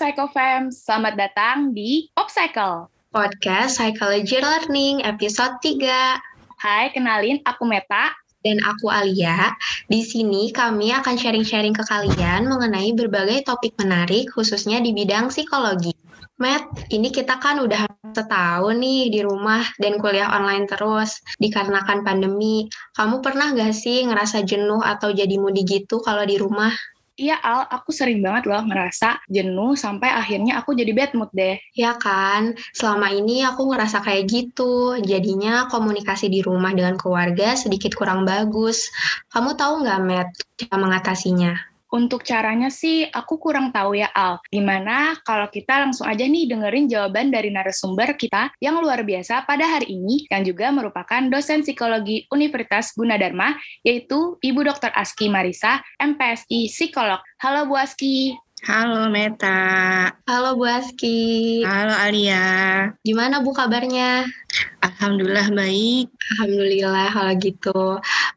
Psychofam, selamat datang di Popcycle. Podcast Psychology Learning episode 3. Hai, kenalin aku Meta. Dan aku Alia. Di sini kami akan sharing-sharing ke kalian mengenai berbagai topik menarik khususnya di bidang psikologi. Matt, ini kita kan udah setahun nih di rumah dan kuliah online terus dikarenakan pandemi. Kamu pernah gak sih ngerasa jenuh atau jadi moody gitu kalau di rumah? Iya Al, aku sering banget loh ngerasa jenuh sampai akhirnya aku jadi bad mood deh. Ya kan, selama ini aku ngerasa kayak gitu. Jadinya komunikasi di rumah dengan keluarga sedikit kurang bagus. Kamu tahu nggak, Matt, cara mengatasinya? Untuk caranya sih aku kurang tahu ya Al. Gimana kalau kita langsung aja nih dengerin jawaban dari narasumber kita yang luar biasa pada hari ini yang juga merupakan dosen psikologi Universitas Gunadarma yaitu Ibu Dr. Aski Marisa, MPSI Psikolog. Halo Bu Aski. Halo Meta. Halo Bu Aski. Halo Alia. Gimana Bu kabarnya? Alhamdulillah baik. Alhamdulillah kalau gitu.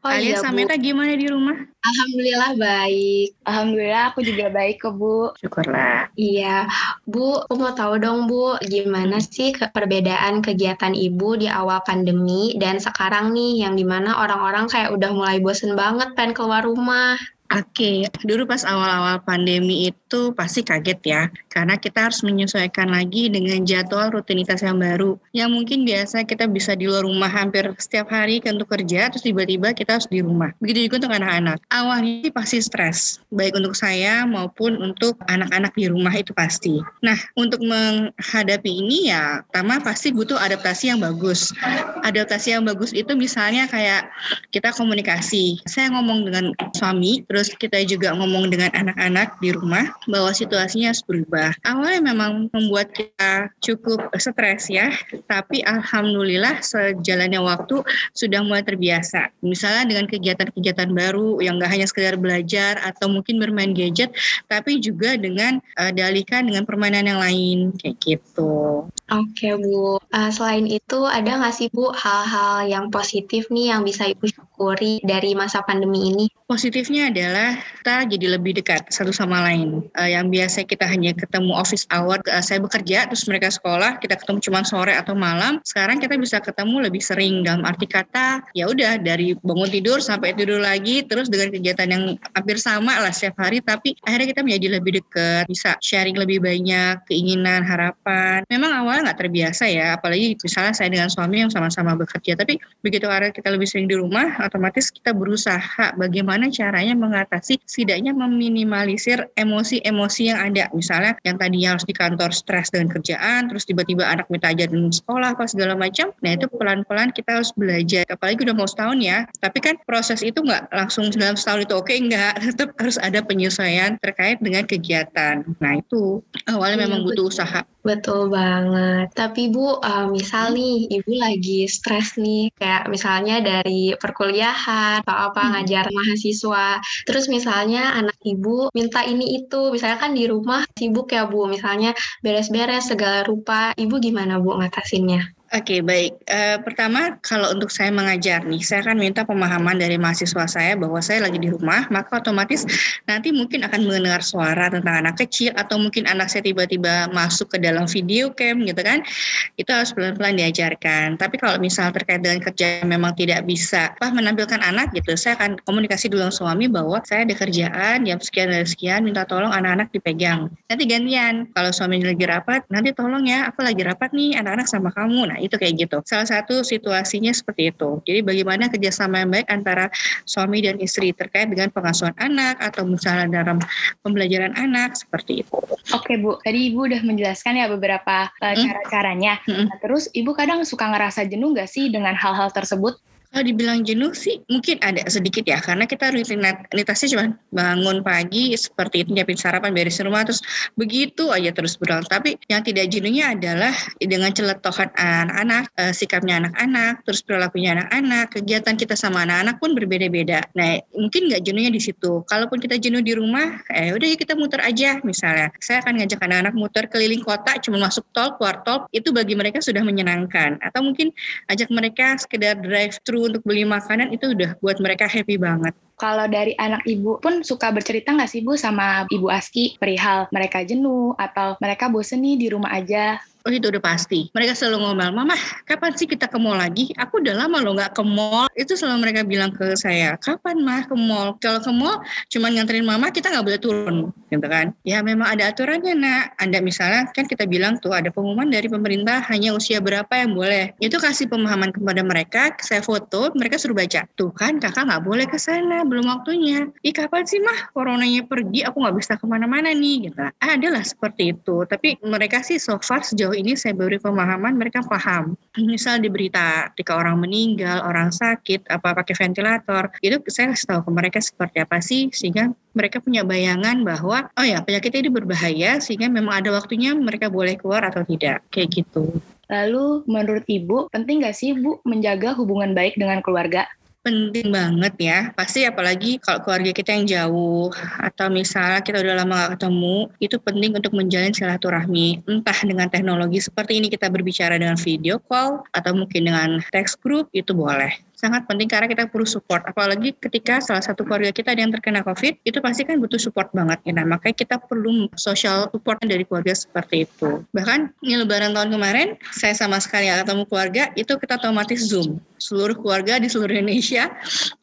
Oh Alia iya, sama Meta gimana di rumah? Alhamdulillah baik. Alhamdulillah aku juga baik kok Bu. Syukurlah. Iya. Bu, aku mau tahu dong Bu, gimana sih perbedaan kegiatan Ibu di awal pandemi dan sekarang nih yang di mana orang-orang kayak udah mulai bosen banget pengen keluar rumah. Oke, dulu pas awal-awal pandemi itu pasti kaget ya, karena kita harus menyesuaikan lagi dengan jadwal rutinitas yang baru. Yang mungkin biasa kita bisa di luar rumah hampir setiap hari kan untuk kerja, terus tiba-tiba kita harus di rumah. Begitu juga untuk anak-anak. Awalnya pasti stres, baik untuk saya maupun untuk anak-anak di rumah itu pasti. Nah, untuk menghadapi ini ya, pertama pasti butuh adaptasi yang bagus. Adaptasi yang bagus itu misalnya kayak kita komunikasi. Saya ngomong dengan suami, terus kita juga ngomong dengan anak-anak di rumah bahwa situasinya harus berubah. Awalnya memang membuat kita cukup stres ya, tapi alhamdulillah sejalannya waktu sudah mulai terbiasa. Misalnya dengan kegiatan-kegiatan baru yang gak hanya sekedar belajar atau mungkin bermain gadget, tapi juga dengan uh, dialihkan dengan permainan yang lain kayak gitu. Oke Bu, uh, selain itu ada nggak sih Bu hal-hal yang positif nih yang bisa Ibu syukuri dari masa pandemi ini? Positifnya adalah kita jadi lebih dekat satu sama lain. Uh, yang biasa kita hanya ketemu office hour, uh, saya bekerja, terus mereka sekolah, kita ketemu cuma sore atau malam. Sekarang kita bisa ketemu lebih sering dalam arti kata, ya udah dari bangun tidur sampai tidur lagi, terus dengan kegiatan yang hampir sama lah setiap hari, tapi akhirnya kita menjadi lebih dekat, bisa sharing lebih banyak, keinginan, harapan. Memang awalnya nggak terbiasa ya, apalagi misalnya saya dengan suami yang sama-sama bekerja, tapi begitu karena kita lebih sering di rumah, otomatis kita berusaha bagaimana caranya mengatasi setidaknya meminimalisir emosi-emosi yang ada. Misalnya yang tadinya harus di kantor stres dengan kerjaan, terus tiba-tiba anak minta ajarin sekolah apa segala macam. Nah itu pelan-pelan kita harus belajar. Apalagi udah mau setahun ya. Tapi kan proses itu nggak langsung dalam setahun itu oke okay, nggak. Tetap harus ada penyesuaian terkait dengan kegiatan. Nah itu awalnya iya, memang butuh usaha. Betul banget. Tapi Bu, uh, misal nih Ibu lagi stres nih, kayak misalnya dari perkuliahan, atau apa hmm. ngajar mahasiswa. Terus misalnya anak Ibu minta ini itu, misalnya kan di rumah sibuk ya Bu, misalnya beres-beres segala rupa. Ibu gimana Bu ngatasinnya? Oke, okay, baik. Uh, pertama, kalau untuk saya mengajar nih, saya akan minta pemahaman dari mahasiswa saya bahwa saya lagi di rumah, maka otomatis nanti mungkin akan mendengar suara tentang anak kecil atau mungkin anak saya tiba-tiba masuk ke dalam video cam gitu kan. Itu harus pelan-pelan diajarkan. Tapi kalau misal terkait dengan kerja memang tidak bisa apa menampilkan anak gitu, saya akan komunikasi dulu dengan suami bahwa saya ada kerjaan jam sekian dan sekian, minta tolong anak-anak dipegang. Nanti gantian. Kalau suami lagi rapat, nanti tolong ya, aku lagi rapat nih anak-anak sama kamu. Nah, itu kayak gitu. Salah satu situasinya seperti itu. Jadi bagaimana kerjasama yang baik antara suami dan istri terkait dengan pengasuhan anak atau misalnya dalam pembelajaran anak seperti itu. Oke Bu, tadi Ibu udah menjelaskan ya beberapa uh, cara-caranya. Hmm. Nah, terus Ibu kadang suka ngerasa jenuh nggak sih dengan hal-hal tersebut? Kalau dibilang jenuh sih mungkin ada sedikit ya karena kita rutinitasnya cuma bangun pagi seperti itu nyiapin sarapan beresin rumah terus begitu aja terus berjalan. Tapi yang tidak jenuhnya adalah dengan celetohan anak-anak, eh, sikapnya anak-anak, terus perilakunya anak-anak, kegiatan kita sama anak-anak pun berbeda-beda. Nah mungkin nggak jenuhnya di situ. Kalaupun kita jenuh di rumah, eh udah ya kita muter aja misalnya. Saya akan ngajak anak-anak muter keliling kota, cuma masuk tol, keluar tol, itu bagi mereka sudah menyenangkan. Atau mungkin ajak mereka sekedar drive thru untuk beli makanan itu udah buat mereka happy banget. Kalau dari anak ibu pun suka bercerita nggak sih Bu sama Ibu Aski perihal mereka jenuh atau mereka bosen nih di rumah aja? Oh itu udah pasti. Mereka selalu ngomel, Mama kapan sih kita ke mall lagi? Aku udah lama loh nggak ke mall. Itu selalu mereka bilang ke saya, kapan mah ke mall? Kalau ke mall cuma nganterin Mama kita nggak boleh turun, gitu kan? Ya memang ada aturannya nak. Anda misalnya kan kita bilang tuh ada pengumuman dari pemerintah hanya usia berapa yang boleh. Itu kasih pemahaman kepada mereka, saya foto, mereka suruh baca. Tuh kan kakak nggak boleh ke sana, belum waktunya. Ih kapan sih mah coronanya pergi, aku nggak bisa ke mana-mana nih, gitu. Adalah seperti itu. Tapi mereka sih so far sejauh ini saya beri pemahaman mereka paham. Misal di berita ketika orang meninggal, orang sakit, apa pakai ventilator, itu saya kasih tahu ke mereka seperti apa sih sehingga mereka punya bayangan bahwa oh ya penyakit ini berbahaya sehingga memang ada waktunya mereka boleh keluar atau tidak kayak gitu. Lalu menurut Ibu penting nggak sih Bu menjaga hubungan baik dengan keluarga? Penting banget ya. Pasti apalagi kalau keluarga kita yang jauh atau misalnya kita udah lama gak ketemu, itu penting untuk menjalin silaturahmi. Entah dengan teknologi seperti ini kita berbicara dengan video call atau mungkin dengan text group itu boleh sangat penting karena kita perlu support. Apalagi ketika salah satu keluarga kita ada yang terkena COVID, itu pasti kan butuh support banget. Ya. Nah, makanya kita perlu social support dari keluarga seperti itu. Bahkan ini lebaran tahun kemarin, saya sama sekali gak ketemu keluarga, itu kita otomatis Zoom. Seluruh keluarga di seluruh Indonesia,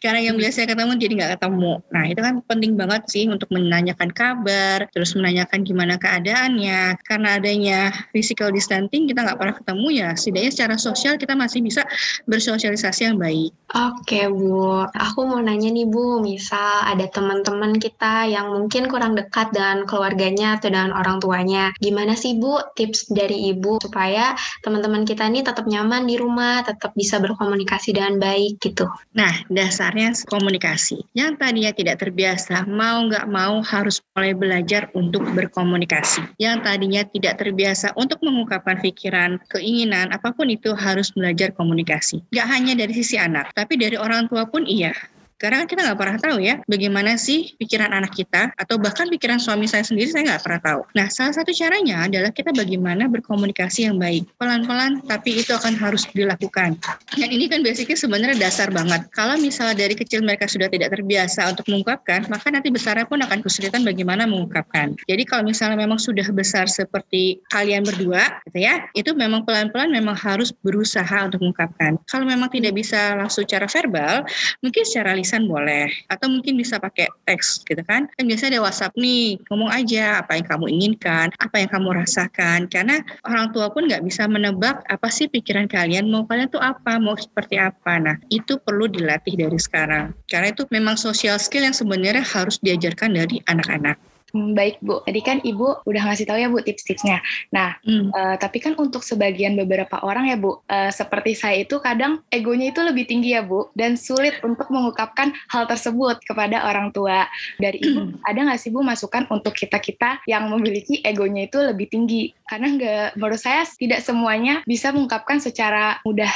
karena yang biasa ketemu jadi nggak ketemu. Nah, itu kan penting banget sih untuk menanyakan kabar, terus menanyakan gimana keadaannya. Karena adanya physical distancing, kita nggak pernah ketemu ya, setidaknya secara sosial kita masih bisa bersosialisasi yang baik. Oke Bu, aku mau nanya nih Bu, misal ada teman-teman kita yang mungkin kurang dekat dengan keluarganya atau dengan orang tuanya. Gimana sih Bu tips dari Ibu supaya teman-teman kita ini tetap nyaman di rumah, tetap bisa berkomunikasi dengan baik gitu? Nah, dasarnya komunikasi. Yang tadinya tidak terbiasa, mau nggak mau harus mulai belajar untuk berkomunikasi. Yang tadinya tidak terbiasa untuk mengungkapkan pikiran, keinginan, apa pun itu harus belajar komunikasi. Nggak hanya dari sisi anak, anak, tapi dari orang tua pun iya. Karena kita nggak pernah tahu ya bagaimana sih pikiran anak kita atau bahkan pikiran suami saya sendiri saya nggak pernah tahu. Nah salah satu caranya adalah kita bagaimana berkomunikasi yang baik. Pelan-pelan tapi itu akan harus dilakukan. Dan ini kan basicnya sebenarnya dasar banget. Kalau misalnya dari kecil mereka sudah tidak terbiasa untuk mengungkapkan, maka nanti besarnya pun akan kesulitan bagaimana mengungkapkan. Jadi kalau misalnya memang sudah besar seperti kalian berdua, gitu ya, itu memang pelan-pelan memang harus berusaha untuk mengungkapkan. Kalau memang tidak bisa langsung secara verbal, mungkin secara lisan tulisan boleh. Atau mungkin bisa pakai teks gitu kan. Kan biasanya ada WhatsApp nih ngomong aja apa yang kamu inginkan apa yang kamu rasakan. Karena orang tua pun nggak bisa menebak apa sih pikiran kalian mau kalian tuh apa mau seperti apa. Nah itu perlu dilatih dari sekarang. Karena itu memang social skill yang sebenarnya harus diajarkan dari anak-anak baik Bu, tadi kan Ibu udah ngasih tahu ya Bu tips-tipsnya. Nah, hmm. uh, tapi kan untuk sebagian beberapa orang ya Bu, uh, seperti saya itu kadang egonya itu lebih tinggi ya Bu, dan sulit untuk mengungkapkan hal tersebut kepada orang tua. Dari Ibu, hmm. ada nggak sih Bu masukan untuk kita-kita yang memiliki egonya itu lebih tinggi? Karena nggak, menurut saya tidak semuanya bisa mengungkapkan secara mudah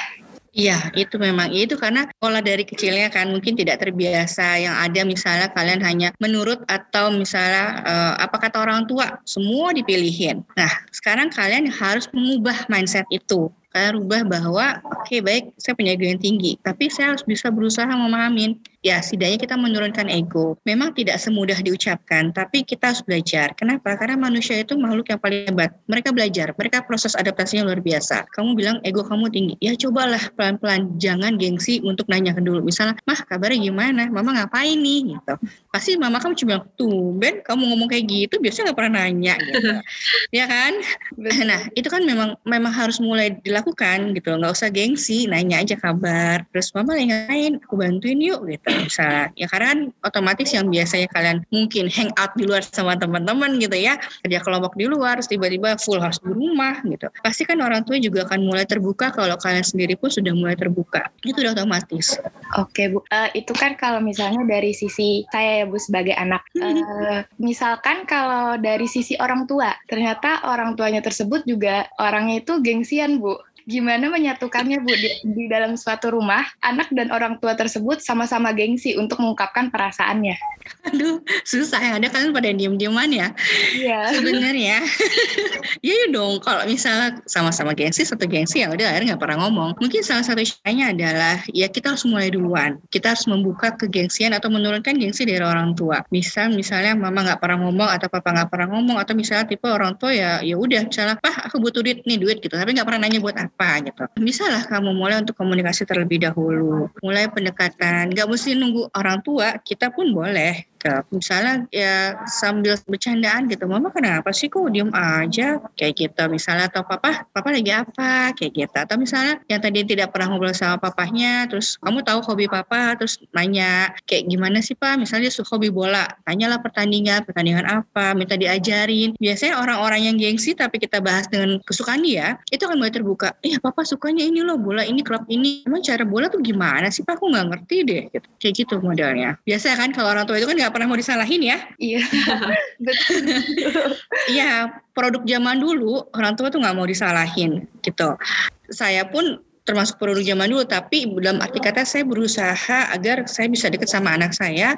Iya, itu memang. Itu karena pola dari kecilnya kan mungkin tidak terbiasa yang ada misalnya kalian hanya menurut atau misalnya uh, apa kata orang tua semua dipilihin. Nah, sekarang kalian harus mengubah mindset itu. Kalian rubah bahwa oke okay, baik saya punya ego tinggi tapi saya harus bisa berusaha memahamin ya setidaknya kita menurunkan ego. Memang tidak semudah diucapkan tapi kita harus belajar. Kenapa? Karena manusia itu makhluk yang paling hebat. Mereka belajar mereka proses adaptasinya luar biasa. Kamu bilang ego kamu tinggi. Ya cobalah pelan-pelan. Jangan gengsi untuk nanyakan dulu. Misalnya mah kabarnya gimana? Mama ngapain nih? Gitu. Pasti mama kamu cuma bilang tuh Ben kamu ngomong kayak gitu biasanya nggak pernah nanya. Gitu. Ya kan? Nah itu kan memang memang harus mulai dilakukan lakukan gitu. Nggak usah gengsi nanya aja kabar. Terus mama lagi ngapain? Aku bantuin yuk gitu misalnya ya karena kan otomatis yang biasanya kalian mungkin hang out di luar sama teman-teman gitu ya kerja kelompok di luar terus tiba-tiba full harus di rumah gitu pasti kan orang tua juga akan mulai terbuka kalau kalian sendiri pun sudah mulai terbuka. Itu udah otomatis. Oke bu. Uh, itu kan kalau misalnya dari sisi saya ya bu sebagai anak. Uh, misalkan kalau dari sisi orang tua ternyata orang tuanya tersebut juga orangnya itu gengsian bu gimana menyatukannya Bu di, di dalam suatu rumah, anak dan orang tua tersebut sama-sama gengsi untuk mengungkapkan perasaannya. Aduh, susah ya. Ada kalian pada diem-dieman ya. Iya. Sebenarnya, ya ya dong. Kalau misalnya sama-sama gengsi, satu gengsi ya udah akhirnya nggak pernah ngomong. Mungkin salah satu caranya adalah ya kita harus mulai duluan. Kita harus membuka kegengsian atau menurunkan gengsi dari orang tua. Misal misalnya mama nggak pernah ngomong atau papa nggak pernah ngomong atau misalnya tipe orang tua ya ya udah misalnya pah aku butuh duit nih duit gitu tapi nggak pernah nanya buat apa gitu. Misalnya kamu mulai untuk komunikasi terlebih dahulu, mulai pendekatan. Nggak mesti nunggu orang tua, kita pun boleh gitu. Misalnya ya sambil bercandaan gitu, mama kenapa sih kok diem aja kayak gitu. Misalnya atau papa, papa lagi apa kayak gitu. Atau misalnya yang tadi tidak pernah ngobrol sama papahnya, terus kamu tahu hobi papa, terus nanya kayak gimana sih pak, misalnya dia hobi bola, tanyalah pertandingan, pertandingan apa, minta diajarin. Biasanya orang-orang yang gengsi tapi kita bahas dengan kesukaan dia, itu akan mulai terbuka. Iya papa sukanya ini loh, bola ini, klub ini. Emang cara bola tuh gimana sih pak, aku nggak ngerti deh. Gitu. Kayak gitu modelnya. Biasanya kan kalau orang tua itu kan nggak pernah mau disalahin ya. Iya, betul. Iya, produk zaman dulu orang tua tuh nggak mau disalahin gitu. Saya pun termasuk produk zaman dulu tapi dalam arti kata saya berusaha agar saya bisa dekat sama anak saya.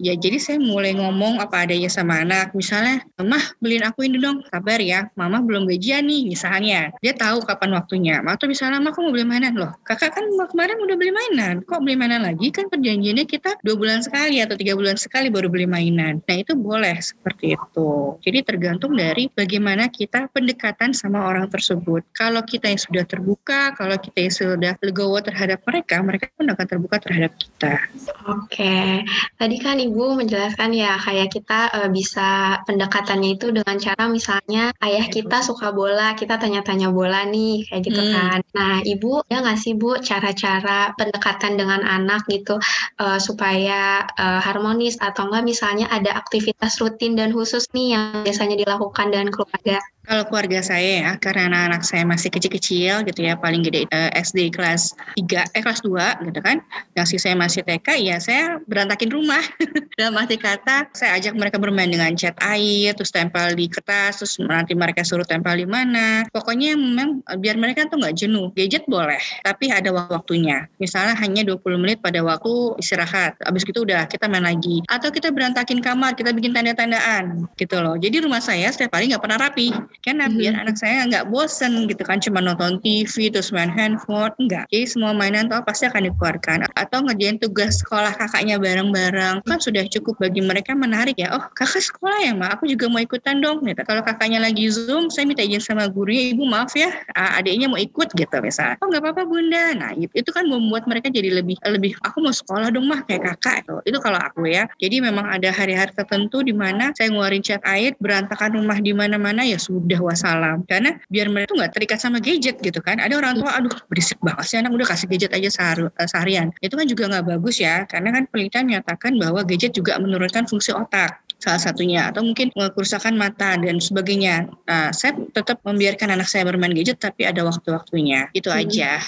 Ya jadi saya mulai ngomong apa adanya sama anak. Misalnya mah beliin aku ini dong. Sabar ya mama belum gajian nih misalnya. Dia tahu kapan waktunya. Atau misalnya mah aku mau beli mainan? Loh kakak kan kemarin udah beli mainan. Kok beli mainan lagi? Kan perjanjiannya kita dua bulan sekali atau tiga bulan sekali baru beli mainan. Nah itu boleh seperti itu. Jadi tergantung dari bagaimana kita pendekatan sama orang tersebut. Kalau kita yang sudah terbuka kalau kita sudah legowo terhadap mereka, mereka pun akan terbuka terhadap kita. Oke, tadi kan Ibu menjelaskan ya kayak kita uh, bisa pendekatannya itu dengan cara misalnya ayah kita suka bola, kita tanya-tanya bola nih kayak gitu hmm. kan. Nah, Ibu ya nggak sih Bu cara-cara pendekatan dengan anak gitu uh, supaya uh, harmonis atau enggak misalnya ada aktivitas rutin dan khusus nih yang biasanya dilakukan dengan keluarga? Kalau keluarga saya ya, karena anak-anak saya masih kecil-kecil gitu ya, paling gede eh, SD kelas 3, eh kelas 2 gitu kan. Yang si saya masih TK, ya saya berantakin rumah. Dalam arti kata, saya ajak mereka bermain dengan cat air, terus tempel di kertas, terus nanti mereka suruh tempel di mana. Pokoknya memang eh, biar mereka tuh nggak jenuh. Gadget boleh, tapi ada waktunya. Misalnya hanya 20 menit pada waktu istirahat. Abis itu udah kita main lagi. Atau kita berantakin kamar, kita bikin tanda-tandaan gitu loh. Jadi rumah saya setiap hari nggak pernah rapi karena hmm. biar anak saya nggak bosen gitu kan cuma nonton TV terus main handphone enggak jadi semua mainan tuh pasti akan dikeluarkan. Atau ngerjain tugas sekolah kakaknya bareng-bareng kan sudah cukup bagi mereka menarik ya. Oh kakak sekolah ya mak aku juga mau ikutan dong. Gitu. Kalau kakaknya lagi zoom saya minta izin sama gurunya ibu maaf ya adiknya mau ikut gitu misalnya. Oh nggak apa-apa bunda. Nah itu kan membuat mereka jadi lebih lebih aku mau sekolah dong mah kayak kakak itu itu kalau aku ya. Jadi memang ada hari-hari tertentu di mana saya ngeluarin cat air berantakan rumah di mana-mana ya sudah udah wassalam karena biar mereka tuh nggak terikat sama gadget gitu kan ada orang tua aduh berisik banget sih anak udah kasih gadget aja sehari, eh, seharian itu kan juga nggak bagus ya karena kan penelitian menyatakan bahwa gadget juga menurunkan fungsi otak salah satunya atau mungkin kerusakan mata dan sebagainya. Nah, saya tetap membiarkan anak saya bermain gadget tapi ada waktu-waktunya. Itu hmm. aja.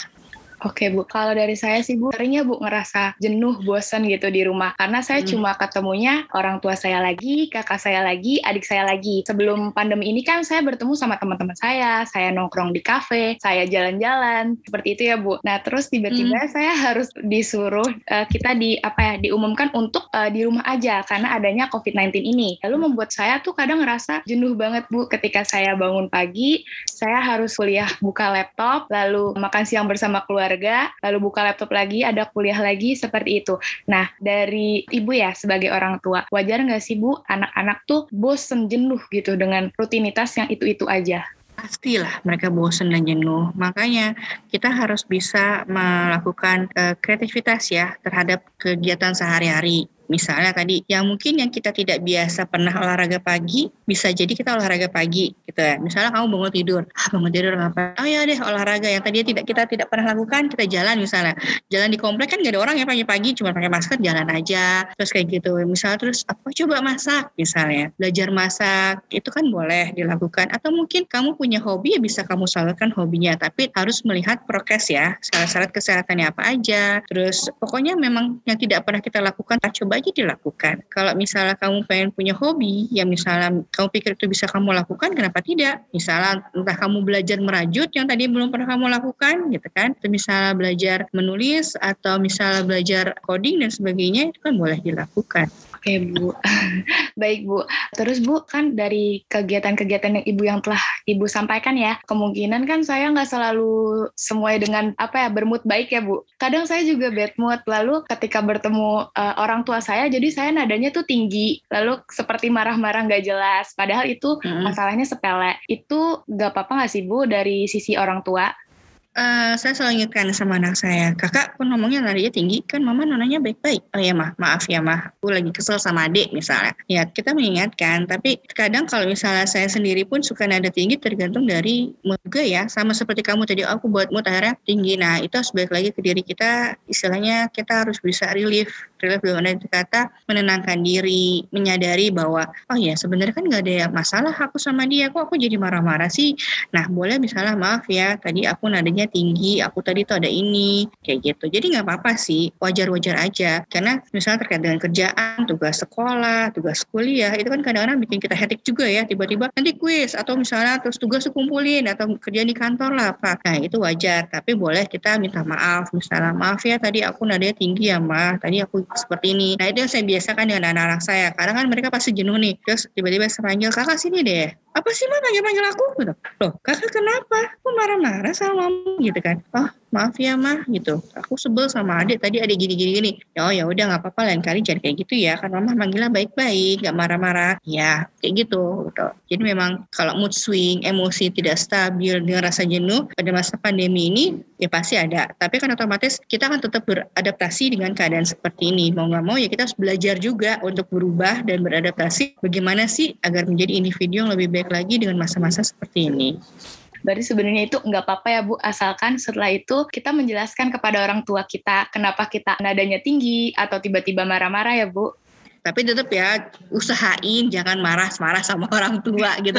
Oke Bu, kalau dari saya sih Bu, seringnya Bu ngerasa jenuh, bosan gitu di rumah. Karena saya hmm. cuma ketemunya orang tua saya lagi, kakak saya lagi, adik saya lagi. Sebelum pandemi ini kan saya bertemu sama teman-teman saya, saya nongkrong di kafe, saya jalan-jalan, seperti itu ya Bu. Nah terus tiba-tiba hmm. saya harus disuruh uh, kita di apa ya diumumkan untuk uh, di rumah aja karena adanya COVID-19 ini. Lalu membuat saya tuh kadang ngerasa jenuh banget Bu ketika saya bangun pagi, saya harus kuliah buka laptop, lalu makan siang bersama keluarga keluarga, lalu buka laptop lagi, ada kuliah lagi, seperti itu. Nah, dari ibu ya sebagai orang tua, wajar nggak sih bu anak-anak tuh bosen jenuh gitu dengan rutinitas yang itu-itu aja? Pastilah mereka bosen dan jenuh. Makanya kita harus bisa melakukan uh, kreativitas ya terhadap kegiatan sehari-hari. Misalnya tadi yang mungkin yang kita tidak biasa pernah olahraga pagi, bisa jadi kita olahraga pagi gitu ya. Misalnya kamu bangun tidur, ah bangun tidur ngapain? Oh ya deh olahraga yang tadi tidak kita tidak pernah lakukan, kita jalan misalnya. Jalan di komplek kan gak ada orang ya pagi-pagi cuma pakai masker jalan aja. Terus kayak gitu. Misalnya terus apa coba masak misalnya. Belajar masak itu kan boleh dilakukan atau mungkin kamu punya hobi ya bisa kamu salurkan hobinya tapi harus melihat prokes ya. Syarat-syarat kesehatannya apa aja. Terus pokoknya memang yang tidak pernah kita lakukan coba lagi dilakukan. Kalau misalnya kamu pengen punya hobi, yang misalnya kamu pikir itu bisa kamu lakukan, kenapa tidak? Misalnya entah kamu belajar merajut yang tadi belum pernah kamu lakukan, gitu kan? Atau misalnya belajar menulis atau misalnya belajar coding dan sebagainya, itu kan boleh dilakukan. Oke Bu, baik Bu. Terus Bu kan dari kegiatan-kegiatan yang Ibu yang telah Ibu sampaikan ya, kemungkinan kan saya nggak selalu semuanya dengan apa ya bermood baik ya Bu. Kadang saya juga bad mood. Lalu ketika bertemu uh, orang tua saya, jadi saya nadanya tuh tinggi. Lalu seperti marah-marah nggak jelas. Padahal itu hmm. masalahnya sepele. Itu nggak apa-apa nggak sih Bu dari sisi orang tua? Uh, saya selalu ingatkan sama anak saya, kakak pun ngomongnya nadanya tinggi, kan mama nonanya baik-baik. Oh ya mah, maaf ya mah, aku lagi kesel sama adik misalnya. Ya kita mengingatkan, tapi kadang kalau misalnya saya sendiri pun suka nada tinggi tergantung dari mood juga ya. Sama seperti kamu tadi, aku buat mood akhirnya tinggi. Nah itu harus balik lagi ke diri kita, istilahnya kita harus bisa relief. Relief dengan ada kata menenangkan diri, menyadari bahwa, oh ya sebenarnya kan nggak ada masalah aku sama dia, kok aku jadi marah-marah sih. Nah boleh misalnya maaf ya, tadi aku nadanya tinggi, aku tadi tuh ada ini, kayak gitu. Jadi nggak apa-apa sih, wajar-wajar aja. Karena misalnya terkait dengan kerjaan, tugas sekolah, tugas kuliah, itu kan kadang-kadang bikin kita hektik juga ya, tiba-tiba nanti kuis, atau misalnya terus tugas kumpulin, atau kerjaan di kantor lah apa. Nah itu wajar, tapi boleh kita minta maaf. Misalnya, maaf ya tadi aku nadanya tinggi ya mah, tadi aku seperti ini. Nah itu yang saya biasakan dengan anak-anak saya. Karena kan mereka pasti jenuh nih, terus tiba-tiba saya panggil, kakak sini deh, apa sih mah panggil-panggil aku? Gitu. Loh, kakak kenapa? Aku marah-marah sama mama gitu kan. Oh, maaf ya mah gitu. Aku sebel sama adik tadi adik gini-gini gini. Oh ya udah nggak apa-apa lain kali jangan kayak gitu ya. Kan mama manggilnya baik-baik, nggak marah-marah. Ya, kayak gitu. gitu. Jadi memang kalau mood swing, emosi tidak stabil dengan rasa jenuh pada masa pandemi ini ya pasti ada. Tapi kan otomatis kita akan tetap beradaptasi dengan keadaan seperti ini. Mau nggak mau ya kita harus belajar juga untuk berubah dan beradaptasi bagaimana sih agar menjadi individu yang lebih baik lagi dengan masa-masa seperti ini. Berarti sebenarnya itu nggak apa-apa ya Bu, asalkan setelah itu kita menjelaskan kepada orang tua kita kenapa kita nadanya tinggi atau tiba-tiba marah-marah ya Bu. Tapi tetap ya usahain jangan marah-marah sama orang tua gitu.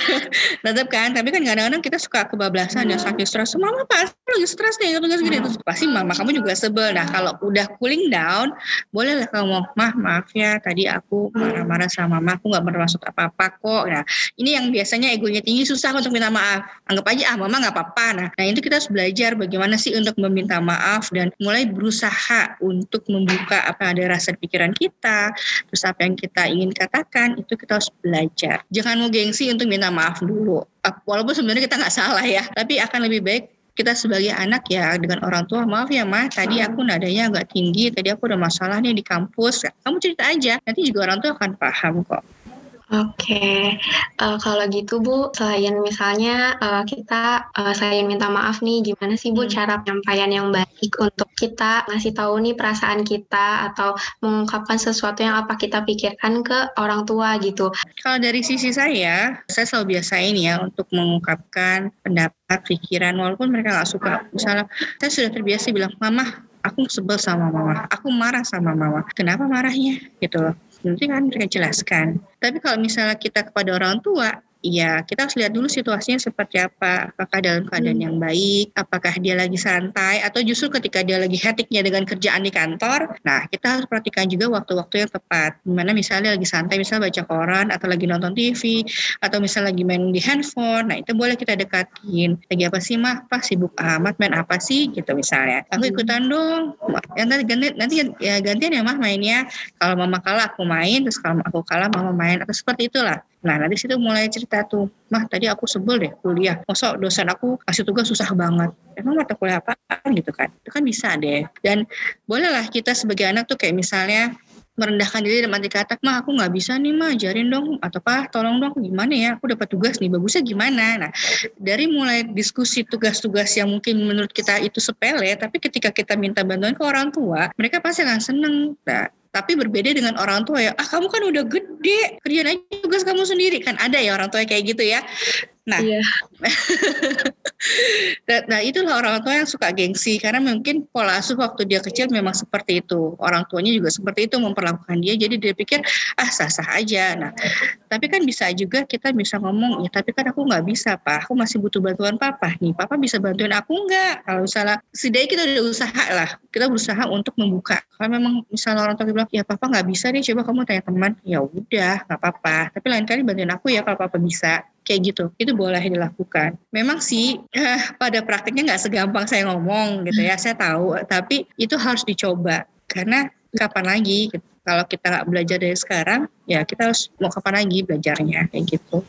Tetap kan? Tapi kan kadang-kadang kita suka kebablasan ya saking stres. Mama pas lagi stres nih gitu gini. Terus pasti mama kamu juga sebel. Nah kalau udah cooling down boleh lah kamu mah maaf ya tadi aku marah-marah sama mama aku nggak bermaksud apa-apa kok. Nah ini yang biasanya egonya tinggi susah untuk minta maaf. Anggap aja ah mama nggak apa-apa. Nah nah itu kita harus belajar bagaimana sih untuk meminta maaf dan mulai berusaha untuk membuka apa ada rasa pikiran kita. Terus apa yang kita ingin katakan itu kita harus belajar. Jangan mau gengsi untuk minta maaf dulu. Walaupun sebenarnya kita nggak salah ya, tapi akan lebih baik kita sebagai anak ya dengan orang tua maaf ya mah tadi aku nadanya agak tinggi tadi aku ada masalah nih di kampus. Kamu cerita aja nanti juga orang tua akan paham kok Oke, uh, kalau gitu Bu, selain misalnya uh, kita uh, selain minta maaf nih, gimana sih Bu hmm. cara penyampaian yang baik untuk kita ngasih tahu nih perasaan kita atau mengungkapkan sesuatu yang apa kita pikirkan ke orang tua gitu? Kalau dari sisi saya, saya selalu biasain ya untuk mengungkapkan pendapat, pikiran, walaupun mereka nggak suka. Misalnya, saya sudah terbiasa bilang, Mama, aku sebel sama Mama, aku marah sama Mama. Kenapa marahnya? Gitu loh nanti kan mereka jelaskan. Tapi kalau misalnya kita kepada orang tua, Iya, kita harus lihat dulu situasinya seperti apa. Apakah dalam keadaan hmm. yang baik, apakah dia lagi santai, atau justru ketika dia lagi hektiknya dengan kerjaan di kantor. Nah, kita harus perhatikan juga waktu-waktu yang tepat. Di mana misalnya lagi santai, misalnya baca koran, atau lagi nonton TV, atau misalnya lagi main di handphone. Nah, itu boleh kita dekatin. Lagi apa sih, mah? Pas sibuk amat, main apa sih? Gitu misalnya. Aku hmm. ikutan dong. Ya, nanti, ganti, nanti ya gantian ya, mah mainnya. Kalau mama kalah, aku main. Terus kalau aku kalah, mama main. Atau seperti itulah. Nah, nanti situ mulai cerita tuh, mah tadi aku sebel deh kuliah. Masa dosen aku kasih tugas susah banget. Emang mata kuliah apa gitu kan? Itu kan bisa deh. Dan bolehlah kita sebagai anak tuh kayak misalnya merendahkan diri dan arti kata, mah aku nggak bisa nih mah ajarin dong atau apa tolong dong gimana ya aku dapat tugas nih bagusnya gimana nah dari mulai diskusi tugas-tugas yang mungkin menurut kita itu sepele tapi ketika kita minta bantuan ke orang tua mereka pasti akan seneng nah, tapi berbeda dengan orang tua ya. Ah kamu kan udah gede. Kerjaan aja tugas kamu sendiri. Kan ada ya orang tua kayak gitu ya Nah, iya. nah itulah orang tua yang suka gengsi karena mungkin pola asuh waktu dia kecil memang seperti itu. Orang tuanya juga seperti itu memperlakukan dia, jadi dia pikir ah sah-sah aja. Nah, tapi kan bisa juga kita bisa ngomong ya, tapi kan aku nggak bisa pak, aku masih butuh bantuan papa nih. Papa bisa bantuin aku nggak? Kalau misalnya setidaknya kita udah usaha lah, kita berusaha untuk membuka. Kalau memang misalnya orang tua bilang ya papa nggak bisa nih, coba kamu tanya teman. Ya udah nggak apa-apa. Tapi lain kali bantuin aku ya kalau papa bisa kayak gitu. Itu boleh dilakukan. Memang sih eh, pada praktiknya nggak segampang saya ngomong gitu ya. Saya tahu tapi itu harus dicoba. Karena kapan lagi gitu. kalau kita nggak belajar dari sekarang ya kita harus mau kapan lagi belajarnya kayak gitu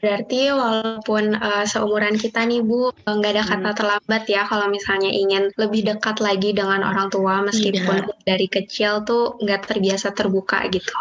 Berarti walaupun uh, seumuran kita nih Bu, nggak ada kata hmm. terlambat ya kalau misalnya ingin lebih dekat lagi dengan orang tua meskipun Tidak. dari kecil tuh nggak terbiasa terbuka gitu.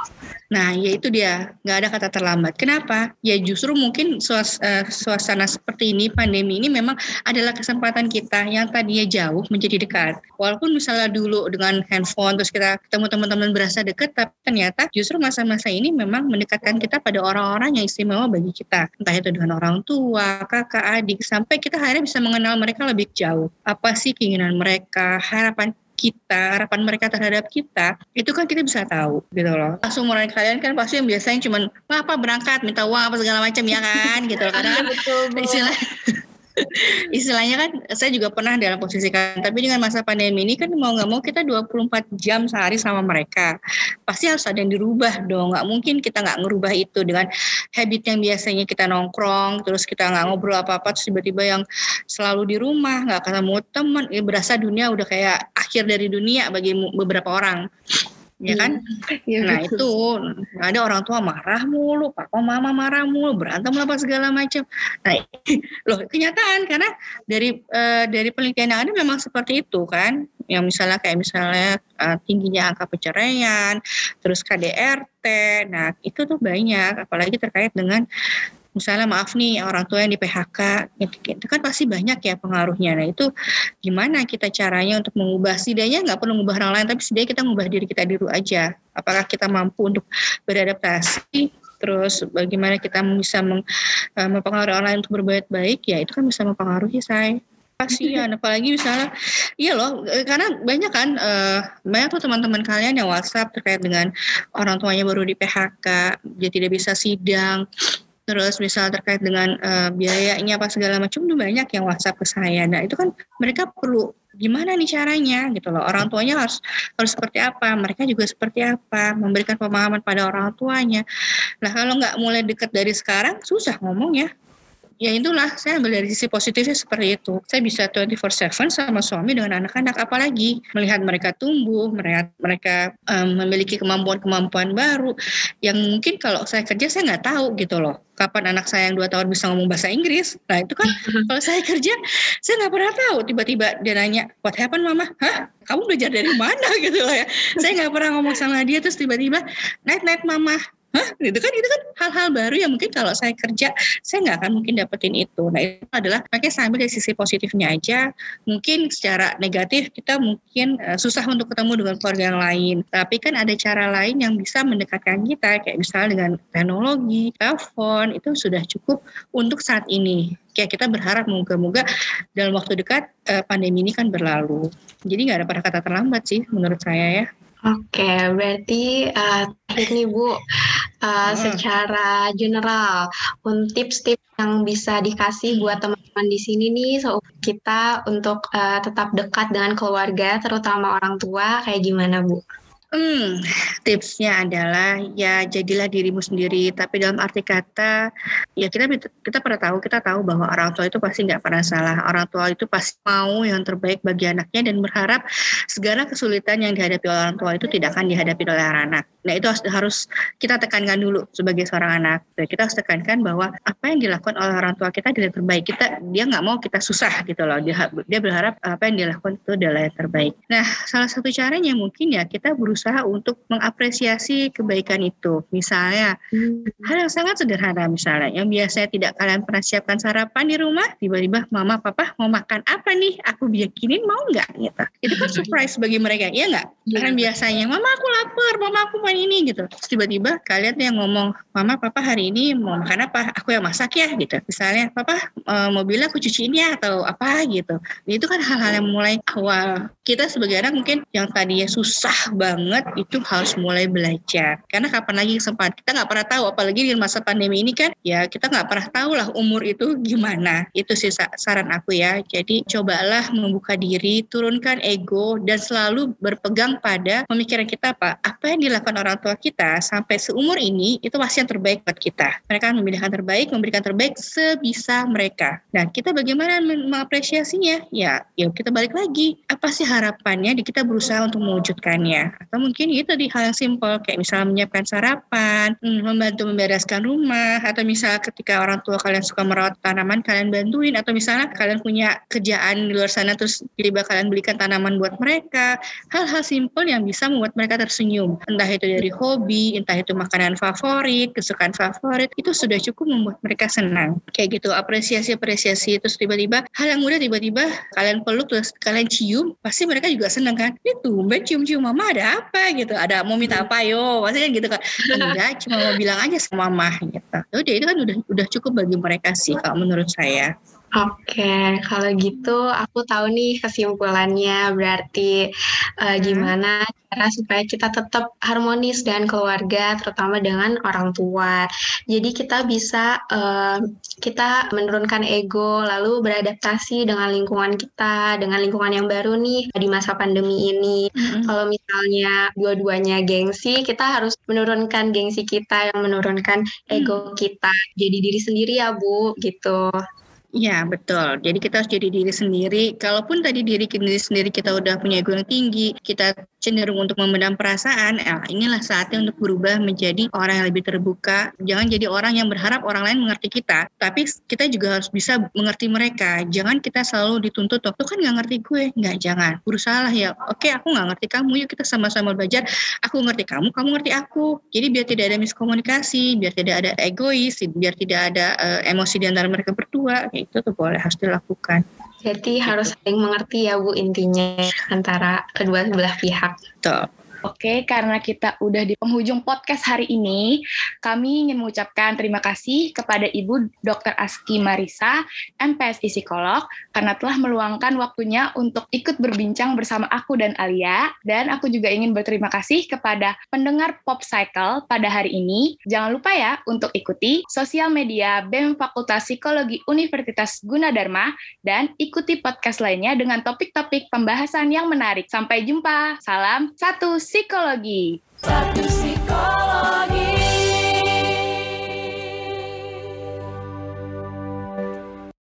Nah, ya itu dia, nggak ada kata terlambat. Kenapa? Ya justru mungkin suas, uh, suasana seperti ini, pandemi ini memang adalah kesempatan kita yang tadinya jauh menjadi dekat. Walaupun misalnya dulu dengan handphone terus kita ketemu teman-teman berasa dekat, tapi ternyata justru masa-masa ini memang mendekatkan kita pada orang-orang yang istimewa bagi kita. Entah itu dengan orang tua, kakak, adik, sampai kita akhirnya bisa mengenal mereka lebih jauh. Apa sih keinginan mereka, harapan kita, harapan mereka terhadap kita, itu kan kita bisa tahu gitu loh. Seumuran kalian kan pasti yang biasanya cuma apa berangkat, minta uang apa segala macam ya kan gitu loh. Kadang kan istilah istilahnya kan saya juga pernah dalam posisi kan tapi dengan masa pandemi ini kan mau nggak mau kita 24 jam sehari sama mereka. Pasti harus ada yang dirubah dong. Nggak mungkin kita nggak ngerubah itu dengan habit yang biasanya kita nongkrong terus kita nggak ngobrol apa-apa terus tiba-tiba yang selalu di rumah nggak ketemu teman ya berasa dunia udah kayak akhir dari dunia bagi beberapa orang ya kan? Ya, nah betul. itu ada orang tua marah mulu, papa mama marah mulu, berantem apa segala macam. Nah loh kenyataan karena dari uh, dari penelitian yang ada memang seperti itu kan, yang misalnya kayak misalnya uh, tingginya angka perceraian, terus KDRT, nah itu tuh banyak, apalagi terkait dengan misalnya maaf nih orang tua yang di PHK itu kan pasti banyak ya pengaruhnya. Nah itu gimana kita caranya untuk mengubah? Setidaknya nggak perlu mengubah orang lain tapi setidaknya kita mengubah diri kita dulu aja. Apakah kita mampu untuk beradaptasi terus bagaimana kita bisa meng, uh, mempengaruhi orang lain untuk berbuat baik ya itu kan bisa mempengaruhi saya kasihan apalagi misalnya iya loh eh, karena banyak kan uh, banyak tuh teman-teman kalian yang WhatsApp terkait dengan orang tuanya baru di PHK dia tidak bisa sidang terus misal terkait dengan uh, biayanya apa segala macam tuh banyak yang WhatsApp ke saya. Nah itu kan mereka perlu gimana nih caranya gitu loh. Orang tuanya harus harus seperti apa, mereka juga seperti apa, memberikan pemahaman pada orang tuanya. Nah kalau nggak mulai dekat dari sekarang susah ngomong ya ya itulah saya ambil dari sisi positifnya seperti itu. Saya bisa 24/7 sama suami dengan anak-anak apalagi melihat mereka tumbuh, melihat mereka um, memiliki kemampuan-kemampuan baru yang mungkin kalau saya kerja saya nggak tahu gitu loh. Kapan anak saya yang dua tahun bisa ngomong bahasa Inggris? Nah itu kan kalau saya kerja saya nggak pernah tahu. Tiba-tiba dia nanya, "What happened, Mama?" Hah? Kamu belajar dari mana gitu loh ya? Saya nggak pernah ngomong sama dia terus tiba-tiba, "Night night, Mama." Hah? Itu kan itu kan hal-hal baru yang mungkin kalau saya kerja saya nggak akan mungkin dapetin itu. Nah itu adalah makanya saya ambil dari sisi positifnya aja. Mungkin secara negatif kita mungkin uh, susah untuk ketemu dengan keluarga yang lain. Tapi kan ada cara lain yang bisa mendekatkan kita kayak misalnya dengan teknologi, telepon itu sudah cukup untuk saat ini. Kayak kita berharap moga-moga dalam waktu dekat uh, pandemi ini kan berlalu. Jadi nggak ada pada kata terlambat sih menurut saya ya. Oke, berarti uh, ini Bu, uh, secara general, un tips-tips yang bisa dikasih buat teman-teman di sini nih, so kita untuk uh, tetap dekat dengan keluarga, terutama orang tua, kayak gimana Bu? Hmm, tipsnya adalah ya jadilah dirimu sendiri. Tapi dalam arti kata, ya kita kita pernah tahu, kita tahu bahwa orang tua itu pasti nggak pernah salah. Orang tua itu pasti mau yang terbaik bagi anaknya dan berharap segala kesulitan yang dihadapi oleh orang tua itu tidak akan dihadapi oleh anak. Nah itu harus, kita tekankan dulu sebagai seorang anak. Kita harus tekankan bahwa apa yang dilakukan oleh orang tua kita tidak terbaik. Kita dia nggak mau kita susah gitu loh. Dia, dia berharap apa yang dilakukan itu adalah yang terbaik. Nah salah satu caranya mungkin ya kita berusaha berusaha untuk mengapresiasi kebaikan itu. Misalnya, hmm. hal yang sangat sederhana misalnya, yang biasanya tidak kalian pernah siapkan sarapan di rumah, tiba-tiba mama, papa mau makan apa nih? Aku bikinin mau nggak? Gitu. Itu kan surprise bagi mereka, iya nggak? Ya, Karena biasanya, mama aku lapar mama aku main ini gitu terus tiba-tiba kalian yang ngomong mama papa hari ini mau makan apa aku yang masak ya gitu misalnya papa mau bilang aku cuci ini ya atau apa gitu itu kan hal-hal yang mulai awal kita sebagai anak mungkin yang tadinya susah banget itu harus mulai belajar. Karena kapan lagi kesempatan? Kita nggak pernah tahu apalagi di masa pandemi ini kan ya kita nggak pernah tahu lah umur itu gimana. Itu sih saran aku ya. Jadi cobalah membuka diri turunkan ego dan selalu berpegang pada pemikiran kita apa apa yang dilakukan orang tua kita sampai seumur ini itu pasti yang terbaik buat kita. Mereka memilihkan terbaik memberikan terbaik sebisa mereka. Nah kita bagaimana mengapresiasinya? Ya ya kita balik lagi. Apa sih harapannya di kita berusaha untuk mewujudkannya. Atau mungkin itu di hal yang simpel kayak misalnya menyiapkan sarapan hmm, membantu membereskan rumah atau misal ketika orang tua kalian suka merawat tanaman kalian bantuin atau misalnya kalian punya kerjaan di luar sana terus tiba kalian belikan tanaman buat mereka. Hal-hal simpel yang bisa membuat mereka tersenyum. Entah itu dari hobi entah itu makanan favorit kesukaan favorit itu sudah cukup membuat mereka senang. Kayak gitu apresiasi apresiasi terus tiba-tiba hal yang mudah tiba-tiba kalian peluk terus kalian cium pasti mereka juga senang kan itu mbak cium-cium mama ada apa? Gitu. Ada mau minta apa yo? Pasti kan gitu kan. Enggak cuma mau bilang aja sama mama gitu. Udah itu kan udah udah cukup bagi mereka sih kalau menurut saya. Oke, kalau gitu aku tahu nih kesimpulannya. Berarti uh, gimana cara supaya kita tetap harmonis dan keluarga, terutama dengan orang tua. Jadi kita bisa uh, kita menurunkan ego, lalu beradaptasi dengan lingkungan kita, dengan lingkungan yang baru nih di masa pandemi ini. Mm-hmm. Kalau misalnya dua-duanya gengsi, kita harus menurunkan gengsi kita yang menurunkan ego mm. kita. Jadi diri sendiri ya Bu, gitu. Ya betul. Jadi kita harus jadi diri sendiri. Kalaupun tadi diri diri sendiri kita udah punya ego yang tinggi, kita cenderung untuk memendam perasaan, ya inilah saatnya untuk berubah menjadi orang yang lebih terbuka. Jangan jadi orang yang berharap orang lain mengerti kita, tapi kita juga harus bisa mengerti mereka. Jangan kita selalu dituntut, tuh kan nggak ngerti gue, nggak jangan. Berusaha lah ya, oke aku nggak ngerti kamu, yuk kita sama-sama belajar. Aku ngerti kamu, kamu ngerti aku. Jadi biar tidak ada miskomunikasi, biar tidak ada egois, biar tidak ada uh, emosi di antara mereka berdua, itu tuh boleh harus dilakukan. Jadi harus saling mengerti ya Bu intinya antara kedua belah pihak. Betul. Oke, karena kita udah di penghujung podcast hari ini, kami ingin mengucapkan terima kasih kepada Ibu Dr. Aski Marisa, MPSI Psikolog, karena telah meluangkan waktunya untuk ikut berbincang bersama aku dan Alia. Dan aku juga ingin berterima kasih kepada pendengar Pop Cycle pada hari ini. Jangan lupa ya untuk ikuti sosial media BEM Fakultas Psikologi Universitas Gunadarma dan ikuti podcast lainnya dengan topik-topik pembahasan yang menarik. Sampai jumpa. Salam satu psikologi. Satu psikologi.